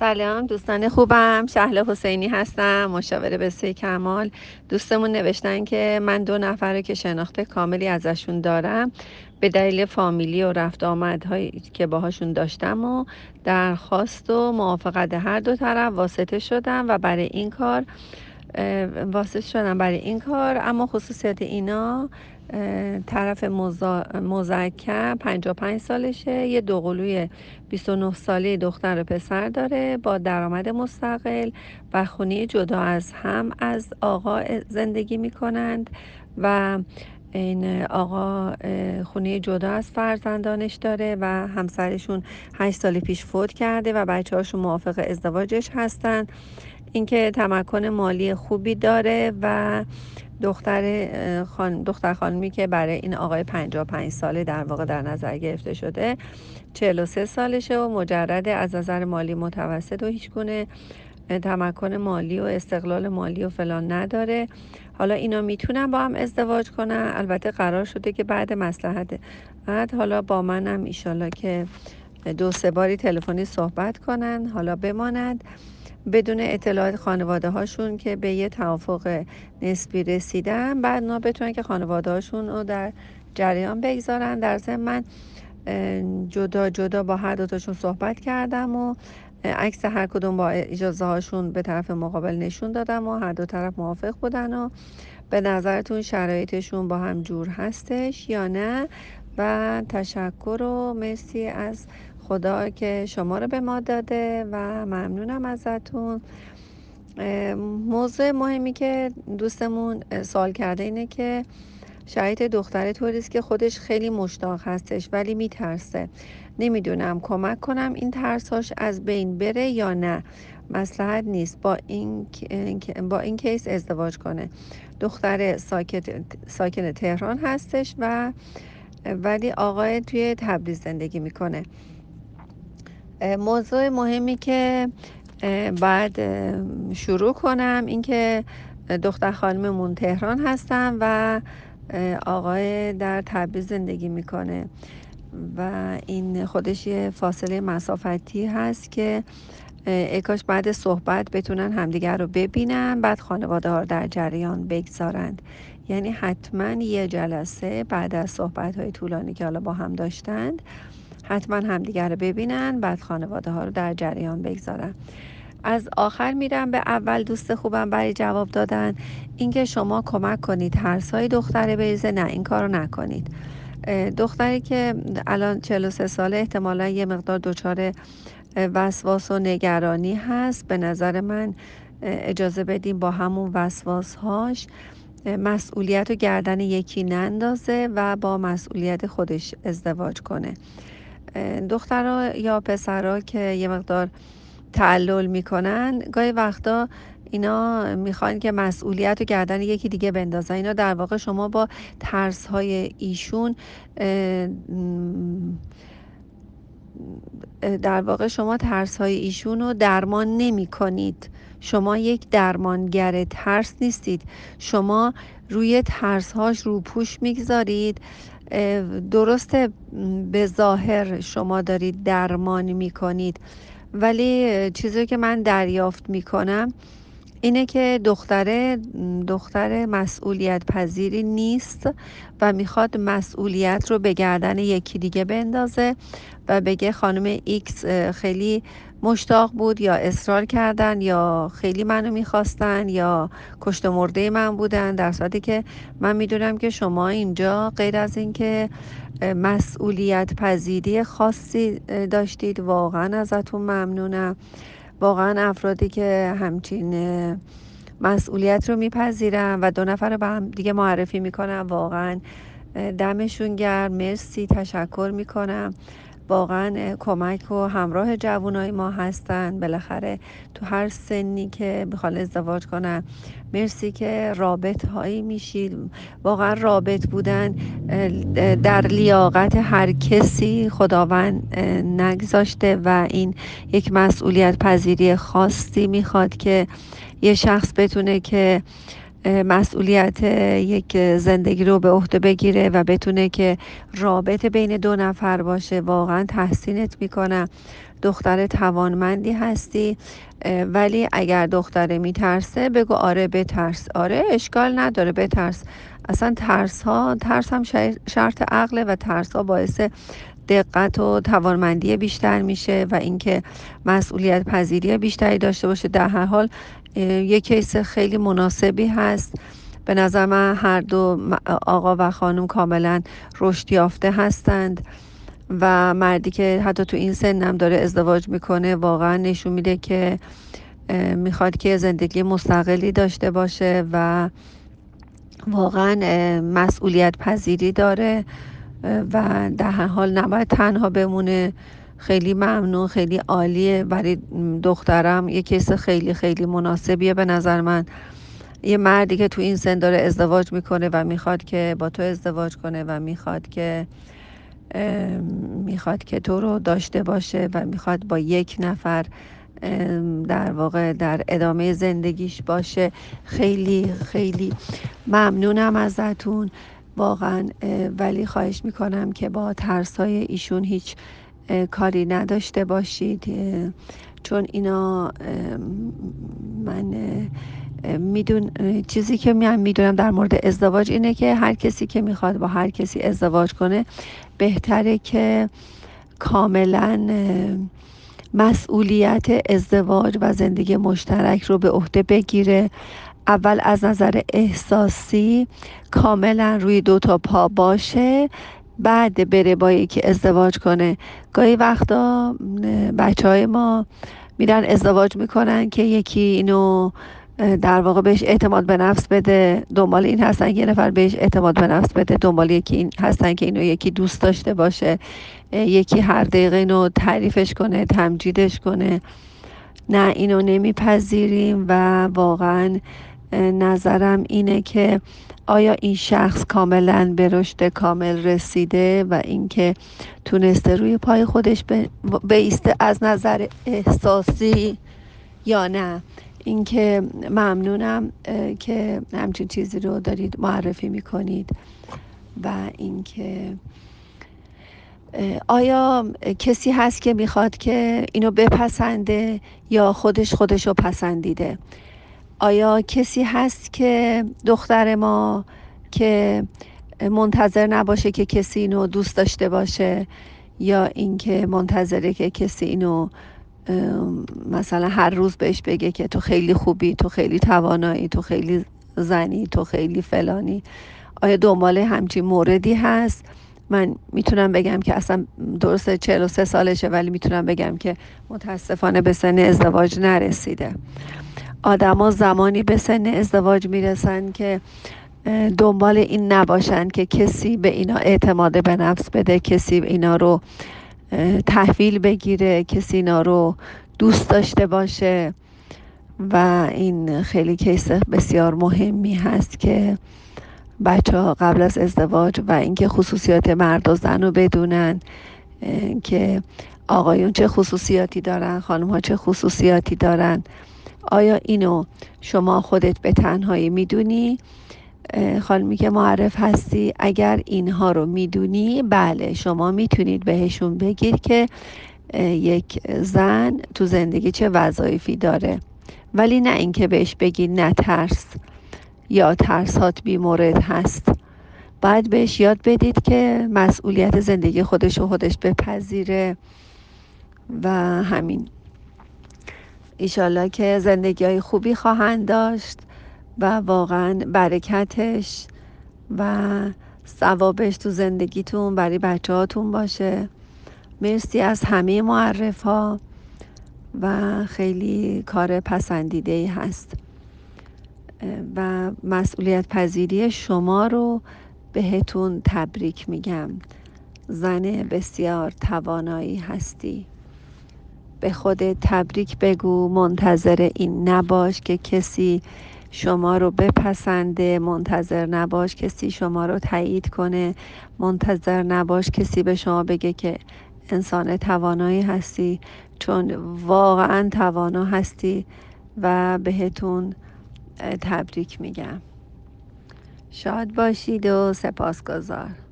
سلام دوستان خوبم. شهل حسینی هستم مشاور بسیار کمال. دوستمون نوشتن که من دو نفر که شناخت کاملی ازشون دارم. به دلیل فامیلی و رفت آمدهایی که باهاشون داشتم و درخواست و موافقت هر دو طرف واسطه شدم و برای این کار واسطه شدم برای این کار. اما خصوصیت اینا طرف مزکر 55 سالشه یه دوقلوی 29 ساله دختر و پسر داره با درآمد مستقل و خونه جدا از هم از آقا زندگی می‌کنند و این آقا خونه جدا از فرزندانش داره و همسرشون 8 سال پیش فوت کرده و بچه هاشون موافق ازدواجش هستن. اینکه تمکن مالی خوبی داره و دختر خان... دختر خانمی که برای این آقای 55 ساله در واقع در نظر گرفته شده 43 سالشه و مجرد از نظر مالی متوسط و هیچ گونه تمکن مالی و استقلال مالی و فلان نداره. حالا اینا می‌تونن با هم ازدواج کنن. البته قرار شده که بعد مسلحت حالا با منم ایشالا که دو سه باری تلفنی صحبت کنن حالا بماند. بدون اطلاعات خانواده هاشون که به یه توافق نسبی رسیدن. بعد نا بتونن که خانواده هاشون رو در جریان بگذارن. در ضمن من جدا جدا با هر دوتاشون صحبت کردم و عکس هر کدوم با اجازه هاشون به طرف مقابل نشون دادم و هر دو طرف موافق بودن و به نظرتون شرایطشون با هم جور هستش یا نه. و تشکر و مرسی از خدا که شما رو به ما داده و ممنونم ازتون. موضوع مهمی که دوستمون سوال کرده اینه که شرایط دختر توریست که خودش خیلی مشتاق هستش ولی میترسه. نمی‌دونم کمک کنم این ترساش از بین بره یا نه. مسلحت نیست. با این, با این کیس ازدواج کنه. دختر ساکن تهران هستش و ولی آقای توی تبریز زندگی می‌کنه. موضوع مهمی که بعد شروع کنم اینکه دختر خانممون تهران هستن و آقای در تبریز زندگی می‌کنه. و این خودش یه فاصله مسافتی هست که اکاش بعد صحبت بتونن همدیگر رو ببینن بعد خانواده ها در جریان بگذارند. یعنی حتما یه جلسه بعد از صحبت های طولانی که حالا با هم داشتند حتما همدیگر رو ببینن بعد خانواده ها رو در جریان بگذارن. از آخر میرم به اول دوست خوبم برای جواب دادن. اینکه شما کمک کنید ترس های دختره بریزه نه این کارو نکنید. دختری که الان 43 ساله احتمالا یه مقدار دچار وسواس و نگرانی هست. به نظر من اجازه بدیم با همون وسواس هاش مسئولیت و گردن یکی نندازه و با مسئولیت خودش ازدواج کنه. دخترها یا پسرها که یه مقدار تعلل می‌کنن گاهی وقتا اینا می‌خوان که مسئولیت و گردن یکی دیگه بندازن. اینا در واقع شما با ترس های ایشون در واقع شما ترس های ایشون رو درمان نمی کنید شما یک درمانگر ترس نیستید. شما روی ترس هاش رو پوش می‌گذارید. درسته به ظاهر شما دارید درمان می‌کنید. ولی چیزی که من دریافت می‌کنم اینه که دختره دختر مسئولیت پذیری نیست و می‌خواد مسئولیت رو به گردن یکی دیگه بندازه و بگه خانم ایکس خیلی مشتاق بود یا اصرار کردن یا خیلی منو می‌خواستن یا کشت مرده من بودن در صورتی که من می‌دونم که شما اینجا غیر از اینکه مسئولیت پذیری خاصی داشتید واقعا ازتون ممنونم. واقعا افرادی که همچین مسئولیت رو میپذیرن و دو نفر رو به هم دیگه معرفی می‌کنم واقعا دمشون گرم. مرسی تشکر می‌کنم. واقعا کمک و همراه جوانای ما هستن. بالاخره تو هر سنی که می‌خوان ازدواج کنن مرسی که رابط هایی میشید. واقعا رابط بودن در لیاقت هر کسی خداوند نگذاشته و این یک مسئولیت پذیری خاصی می‌خواد که یه شخص بتونه که مسئولیت یک زندگی رو به عهده بگیره و بتونه که رابطه بین دو نفر باشه. واقعا تحسینت می‌کنم دختر توانمندی هستی. ولی اگر دختره میترسه بگو آره بترس. آره اشکال نداره بترس. اصلا ترس ها ترس هم شرط عقله و ترس ها باعث دقت و توانمندی بیشتر میشه و اینکه مسئولیت پذیری بیشتری داشته باشه. در هر حال یک کیس خیلی مناسبی هست. به نظر من هر دو آقا و خانم کاملا رشد یافته هستند و مردی که حتی تو این سنم داره ازدواج می‌کنه واقعا نشون میده که می‌خواد که زندگی مستقلی داشته باشه و واقعا مسئولیت پذیری داره. و در هر حال نباید تنها بمونه. خیلی ممنون خیلی عالیه. برای دخترم یه کیس خیلی خیلی مناسبیه به نظر من. یه مردی که تو این سن داره ازدواج می‌کنه و می‌خواد که با تو ازدواج کنه و می‌خواد که می‌خواد که تو رو داشته باشه و می‌خواد با یک نفر در واقع در ادامه زندگیش باشه. خیلی خیلی ممنونم ازتون. واقعا ولی خواهش می‌کنم که با ترس های ایشون هیچ کاری نداشته باشید چون اینا من میدون چیزی که من می‌دونم در مورد ازدواج اینه که هر کسی که می‌خواد با هر کسی ازدواج کنه بهتره که کاملا مسئولیت ازدواج و زندگی مشترک رو به عهده بگیره. اول از نظر احساسی کاملا روی دو تا پا باشه بعد بره با یکی ازدواج کنه. گاهی وقتا بچه های ما میرن ازدواج می‌کنن که یکی اینو در واقع بهش اعتماد به نفس بده. دنبال این هستن یه نفر بهش اعتماد به نفس بده. دنبال یکی این هستن که اینو یکی دوست داشته باشه. یکی هر دقیقه اینو تعریفش کنه تمجیدش کنه. نه اینو نمیپذیریم و واقعا نظرم اینه که آیا این شخص کاملا به رشد کامل رسیده و اینکه تونسته روی پای خودش بیسته از نظر احساسی یا نه. اینکه ممنونم که همچین چیزی رو دارید معرفی می‌کنید و اینکه آیا کسی هست که می‌خواد که اینو بپسنده یا خودش خودش رو پسندیده؟ آیا کسی هست که دختر ما که منتظر نباشه که کسی اینو دوست داشته باشه یا اینکه منتظره که کسی اینو مثلا هر روز بهش بگه که تو خیلی خوبی تو خیلی توانایی تو خیلی زنی تو خیلی فلانی. آیا دنبال همچین موردی هست؟ من می‌تونم بگم که اصلا درسته 43 سالشه ولی می‌تونم بگم که متاسفانه به سن ازدواج نرسیده. آدما زمانی به سن ازدواج می‌رسن که دنبال این نباشن که کسی به اینا اعتماد به نفس بده کسی اینا رو تحویل بگیره کسی اینا رو دوست داشته باشه. و این خیلی کیس بسیار مهمی هست که بچه ها قبل از ازدواج و اینکه خصوصیات مرد و زن رو بدونن که آقایون چه خصوصیاتی دارن خانم ها چه خصوصیاتی دارن. آیا اینو شما خودت به تنهایی می‌دونی؟ خانمی که معرف هستی اگر اینها رو می‌دونی بله شما می‌تونید بهشون بگید که یک زن تو زندگی چه وظایفی داره. ولی نه اینکه بهش بگی نترس یا ترسات بی مورد هست. باید بهش یاد بدید که مسئولیت زندگی خودش و خودش بپذیره و همین. ایشالله که زندگی های خوبی خواهند داشت و واقعا برکتش و ثوابش تو زندگیتون برای بچه هاتون باشه. مرسی از همه معرف ها و خیلی کار پسندیده ای هست. و مسئولیت پذیری شما رو بهتون تبریک میگم. زن بسیار توانایی هستی. به خودت تبریک بگو. منتظر این نباش که کسی شما رو بپسنده. منتظر نباش کسی شما رو تایید کنه. منتظر نباش کسی به شما بگه که انسان توانایی هستی. چون واقعا توانا هستی و بهتون تبریک میگم. شاد باشید و سپاسگزار.